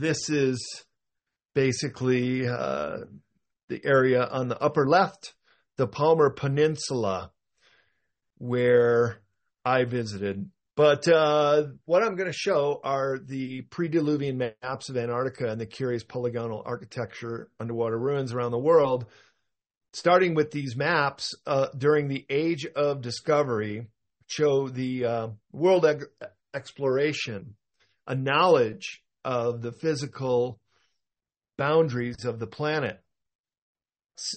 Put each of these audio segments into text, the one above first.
this is basically uh, the area on the upper left, the Palmer Peninsula, where I visited. But uh, what I'm going to show are the pre-Diluvian maps of Antarctica and the curious polygonal architecture underwater ruins around the world. Starting with these maps uh, during the Age of Discovery, show the uh, world exploration, a knowledge of the physical boundaries of the planet.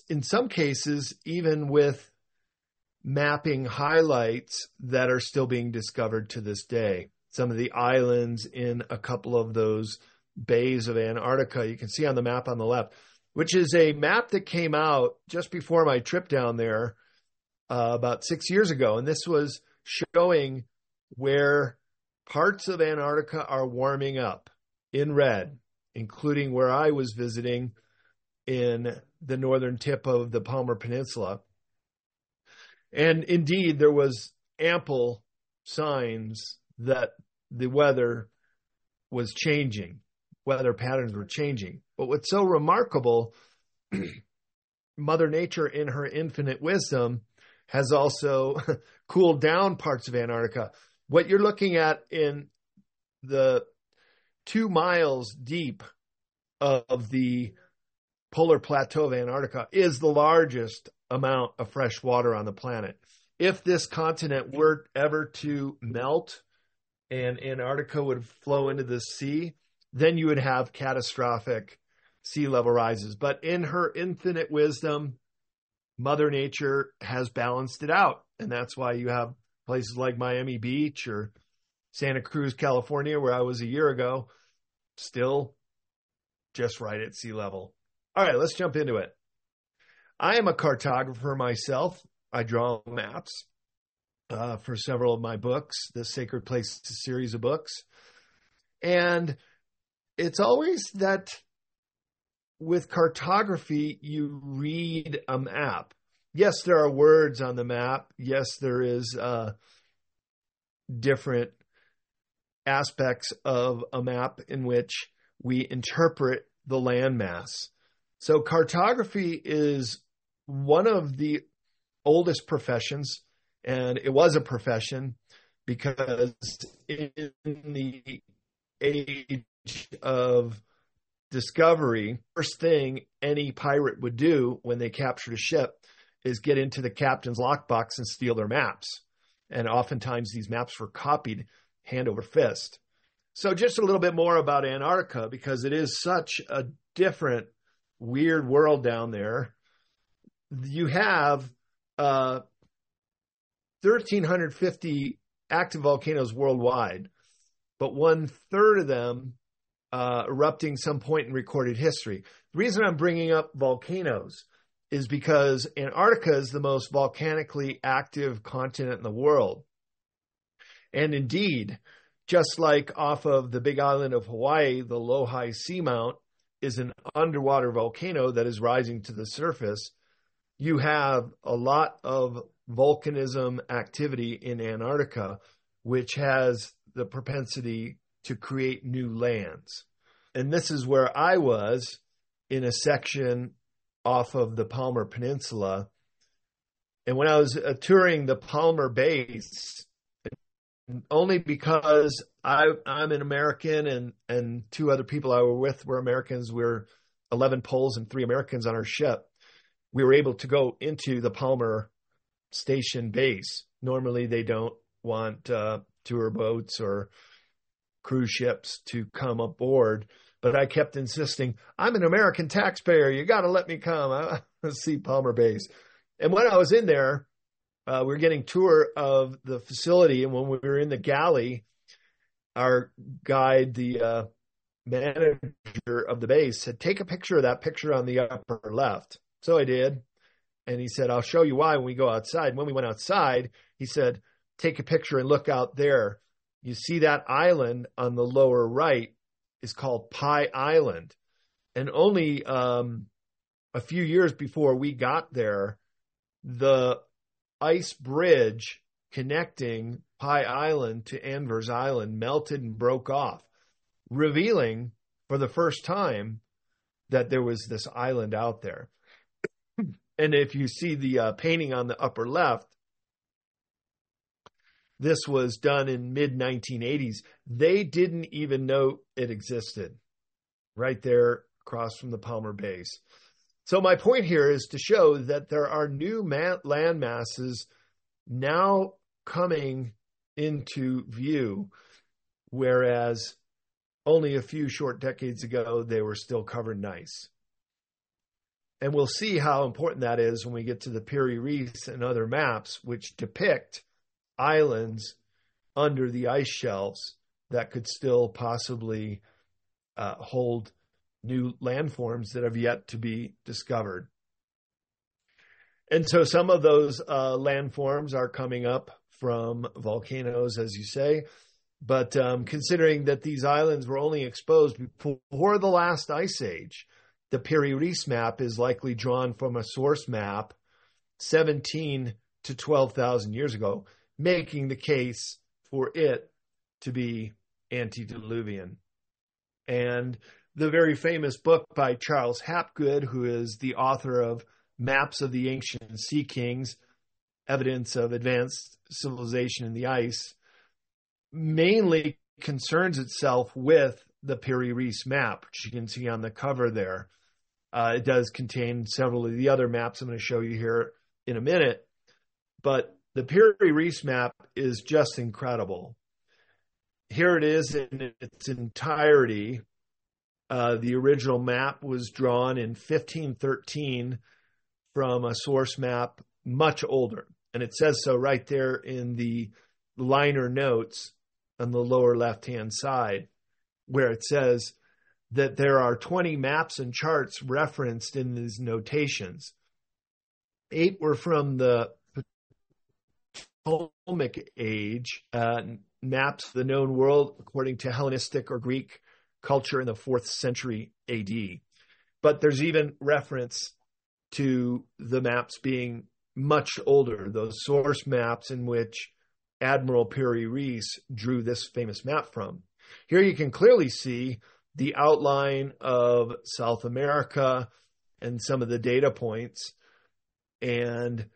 In some cases, even with mapping highlights that are still being discovered to this day. Some of the islands in a couple of those bays of Antarctica, you can see on the map on the left, which is a map that came out just before my trip down there uh, about six years ago. And this was showing where parts of Antarctica are warming up in red, including where I was visiting in the northern tip of the Palmer Peninsula. And indeed, there was ample signs that the weather was changing, weather patterns were changing. But what's so remarkable, Mother Nature, in her infinite wisdom, has also cooled down parts of Antarctica. What you're looking at in the two miles deep of the polar plateau of Antarctica is the largest amount of fresh water on the planet. If this continent were ever to melt and Antarctica would flow into the sea, then you would have catastrophic sea level rises. But in her infinite wisdom, Mother Nature has balanced it out. And that's why you have places like Miami Beach or Santa Cruz, California, where I was a year ago, still just right at sea level. All right, let's jump into it. I am a cartographer myself. I draw maps uh, for several of my books, the Sacred Places series of books. And it's always that with cartography, you read a map. Yes, there are words on the map. Yes, there is uh, different aspects of a map in which we interpret the landmass. So cartography is one of the oldest professions, and it was a profession because in the age of discovery, first thing any pirate would do when they captured a ship is get into the captain's lockbox and steal their maps. And oftentimes these maps were copied hand over fist. So just a little bit more about Antarctica because it is such a different, weird world down there. You have uh, 1,350 active volcanoes worldwide, but one third of them uh, erupting some point in recorded history. The reason I'm bringing up volcanoes is because Antarctica is the most volcanically active continent in the world. And indeed, just like off of the big island of Hawaii, the Loihi Seamount is an underwater volcano that is rising to the surface. You have a lot of volcanism activity in Antarctica, which has the propensity to create new lands. And this is where I was in a section off of the Palmer Peninsula. And when I was uh, touring the Palmer base, only because I, I'm an American and, and two other people I were with were Americans. We we're 11 Poles and three Americans on our ship. We were able to go into the Palmer station base. Normally, they don't want uh, tour boats or cruise ships to come aboard. But I kept insisting, I'm an American taxpayer. You got to let me come. I see Palmer Base. And when I was in there, uh, we were getting tour of the facility. And when we were in the galley, our guide, the uh, manager of the base, said, Take a picture of that picture on the upper left. So I did. And he said, I'll show you why when we go outside. When we went outside, he said, Take a picture and look out there you see that island on the lower right is called Pie Island. And only um, a few years before we got there, the ice bridge connecting Pie Island to Anvers Island melted and broke off, revealing for the first time that there was this island out there. and if you see the uh, painting on the upper left, this was done in mid 1980s. They didn't even know it existed right there across from the Palmer base. So my point here is to show that there are new land masses now coming into view, whereas only a few short decades ago they were still covered in ice. And we'll see how important that is when we get to the Piri Reis and other maps, which depict islands under the ice shelves that could still possibly uh, hold new landforms that have yet to be discovered. And so some of those uh, landforms are coming up from volcanoes, as you say. But um, considering that these islands were only exposed before the last ice age, the Piri Reis map is likely drawn from a source map 17 to 12,000 years ago, making the case for it to be antediluvian. And the very famous book by Charles Hapgood, who is the author of Maps of the Ancient Sea Kings, Evidence of Advanced Civilization in the Ice, mainly concerns itself with the Piri Reis map, which you can see on the cover there. Uh, it does contain several of the other maps I'm going to show you here in a minute, but the Piri Reis map is just incredible. Here it is in its entirety. Uh, the original map was drawn in 1513 from a source map much older. And it says so right there in the liner notes on the lower left hand side, where it says that there are 20 maps and charts referenced in these notations. Eight were from the Ptolemaic age uh, maps the known world according to Hellenistic or Greek culture in the fourth century AD. But there's even reference to the maps being much older, those source maps in which Admiral Piri Reis drew this famous map from. Here you can clearly see the outline of South America and some of the data points. And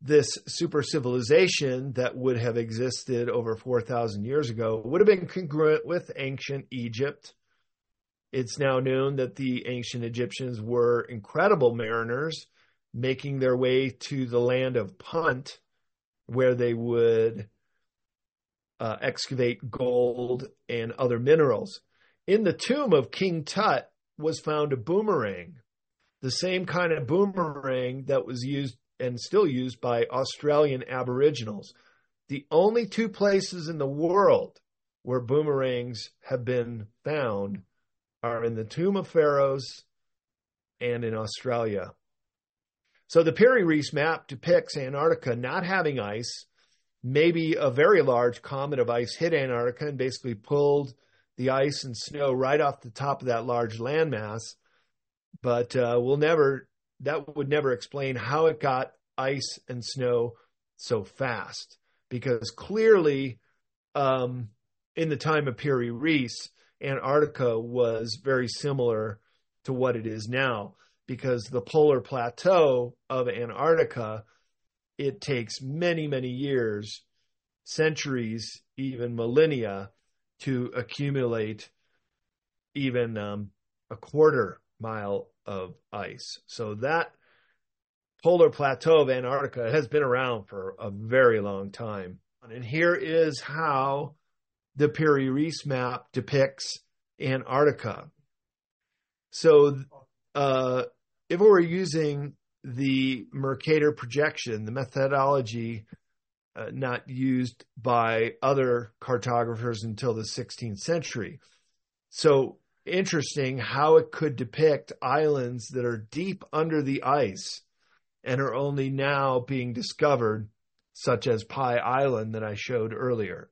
this super civilization that would have existed over 4,000 years ago would have been congruent with ancient Egypt. It's now known that the ancient Egyptians were incredible mariners making their way to the land of Punt, where they would uh, excavate gold and other minerals. In the tomb of King Tut was found a boomerang, the same kind of boomerang that was used and still used by Australian Aboriginals. The only two places in the world where boomerangs have been found are in the Tomb of Pharaohs and in Australia. So the Piri Reis map depicts Antarctica not having ice. Maybe a very large comet of ice hit Antarctica and basically pulled the ice and snow right off the top of that large landmass. But uh, we'll never that would never explain how it got ice and snow so fast because clearly um, in the time of Piri Reis, Antarctica was very similar to what it is now because the polar plateau of Antarctica, it takes many, many years, centuries, even millennia to accumulate even um, a quarter mile of ice. So that polar plateau of Antarctica has been around for a very long time. And here is how the Piri Reis map depicts Antarctica. So, uh, if we were using the Mercator projection, the methodology uh, not used by other cartographers until the 16th century. So interesting how it could depict islands that are deep under the ice and are only now being discovered, such as Pie Island that I showed earlier.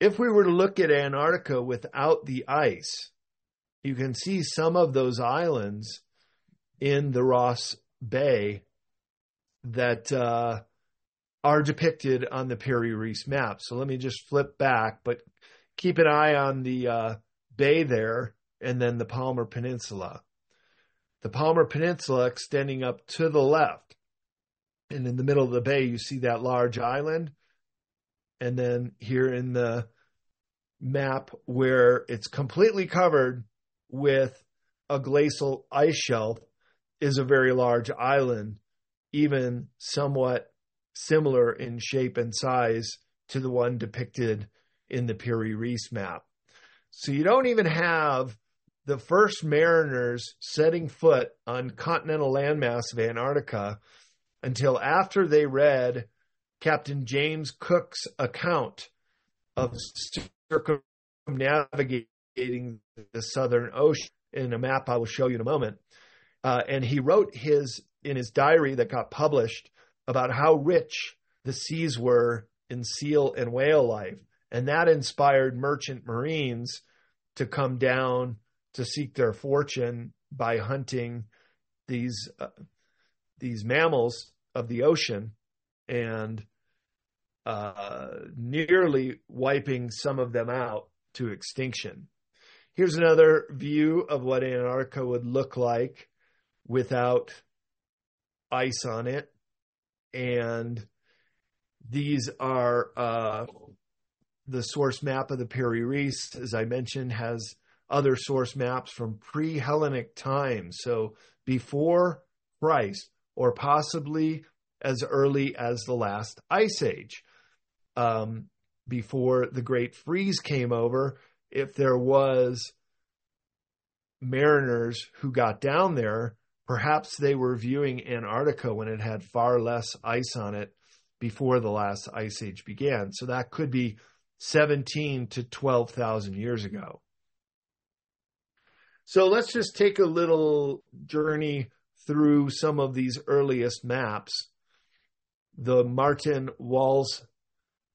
If we were to look at Antarctica without the ice, you can see some of those islands in the Ross Bay that uh, are depicted on the Piri Reis map. So let me just flip back, but keep an eye on the uh, Bay there, and then the Palmer Peninsula. The Palmer Peninsula extending up to the left. And in the middle of the bay, you see that large island. And then here in the map, where it's completely covered with a glacial ice shelf, is a very large island, even somewhat similar in shape and size to the one depicted in the Piri Reis map. So you don't even have the first mariners setting foot on continental landmass of Antarctica until after they read Captain James Cook's account of circumnavigating the Southern Ocean in a map I will show you in a moment. Uh, and he wrote his in his diary that got published about how rich the seas were in seal and whale life. And that inspired merchant marines to come down to seek their fortune by hunting these uh, these mammals of the ocean and uh, nearly wiping some of them out to extinction. Here's another view of what Antarctica would look like without ice on it. And these are uh, the source map of the Piri Reis, as I mentioned, has other source maps from pre Hellenic times. So before Christ, or possibly as early as the last ice age. Um, before the Great Freeze came over, if there was mariners who got down there, perhaps they were viewing Antarctica when it had far less ice on it before the last ice age began. So that could be 17 to 12,000 years ago. So let's just take a little journey through some of these earliest maps. The Martin Walls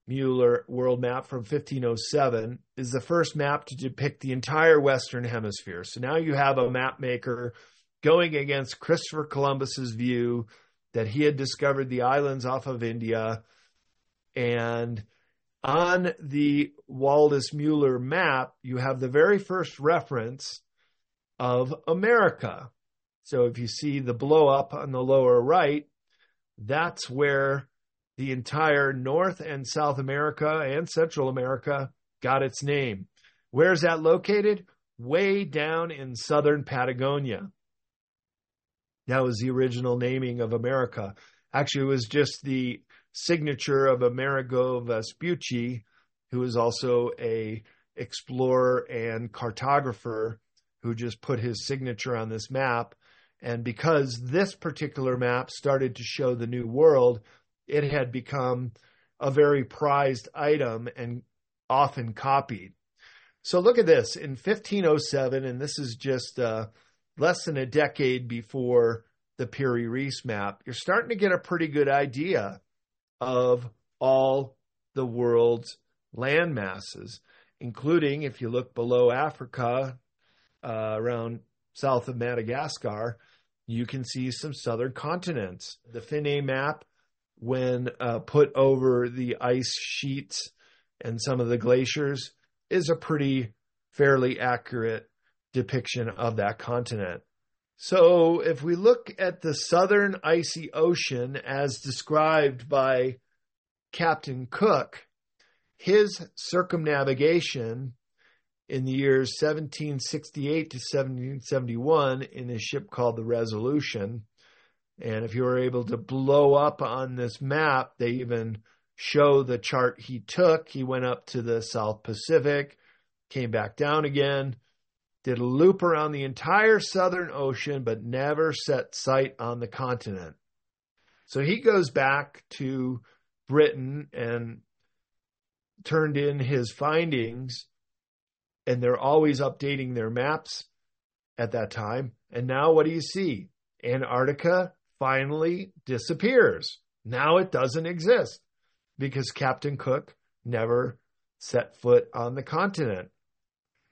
Mueller world map from 1507 is the first map to depict the entire Western Hemisphere. So now you have a map maker going against Christopher Columbus's view that he had discovered the islands off of India and on the Waldseemüller map, you have the very first reference of America. So if you see the blow up on the lower right, that's where the entire North and South America and Central America got its name. Where's that located? Way down in southern Patagonia. That was the original naming of America. Actually, it was just the signature of Amerigo Vespucci, who was also a explorer and cartographer who just put his signature on this map. And because this particular map started to show the new world, it had become a very prized item and often copied. So look at this in 1507, and this is just uh, less than a decade before the Piri Reis map, you're starting to get a pretty good idea of all the world's land masses, including, if you look below Africa, uh, around south of Madagascar, you can see some southern continents. The Finney map, when uh, put over the ice sheets and some of the glaciers, is a pretty fairly accurate depiction of that continent. So, if we look at the southern icy ocean as described by Captain Cook, his circumnavigation in the years 1768 to 1771 in a ship called the Resolution. And if you were able to blow up on this map, they even show the chart he took. He went up to the South Pacific, came back down again, did a loop around the entire Southern Ocean, but never set sight on the continent. So he goes back to Britain and turned in his findings, and they're always updating their maps at that time. And now what do you see? Antarctica finally disappears. Now it doesn't exist because Captain Cook never set foot on the continent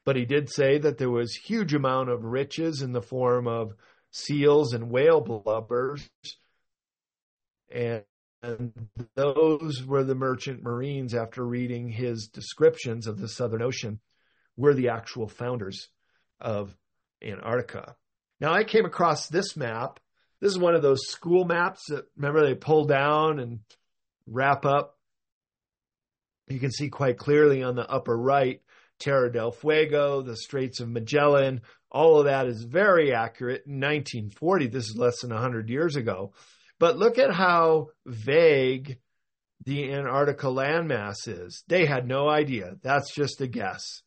but he did say that there was huge amount of riches in the form of seals and whale blubbers and, and those were the merchant marines after reading his descriptions of the southern ocean were the actual founders of Antarctica. Now, I came across this map. This is one of those school maps that remember they pull down and wrap up. You can see quite clearly on the upper right Terra del Fuego, the Straits of Magellan. All of that is very accurate. In 1940, this is less than 100 years ago. But look at how vague the Antarctica landmass is. They had no idea. That's just a guess.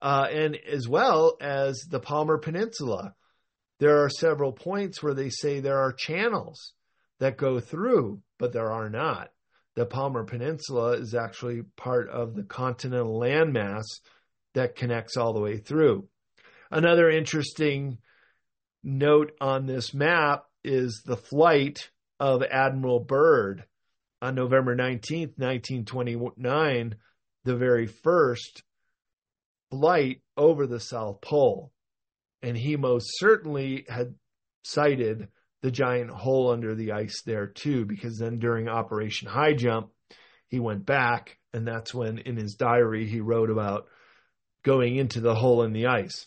Uh, and as well as the Palmer Peninsula, there are several points where they say there are channels that go through, but there are not the Palmer Peninsula is actually part of the continental landmass that connects all the way through. Another interesting note on this map is the flight of Admiral Byrd on November 19th, 1929, the very first flight over the South Pole. And he most certainly had sighted the giant hole under the ice there too, because then during Operation High Jump, he went back, and that's when in his diary he wrote about going into the hole in the ice.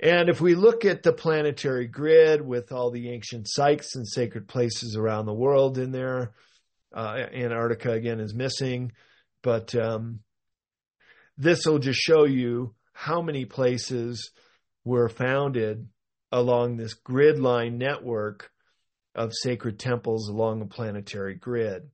And if we look at the planetary grid with all the ancient sites and sacred places around the world in there, uh, Antarctica again is missing, but um, this will just show you how many places were founded along this grid line network of sacred temples along a planetary grid.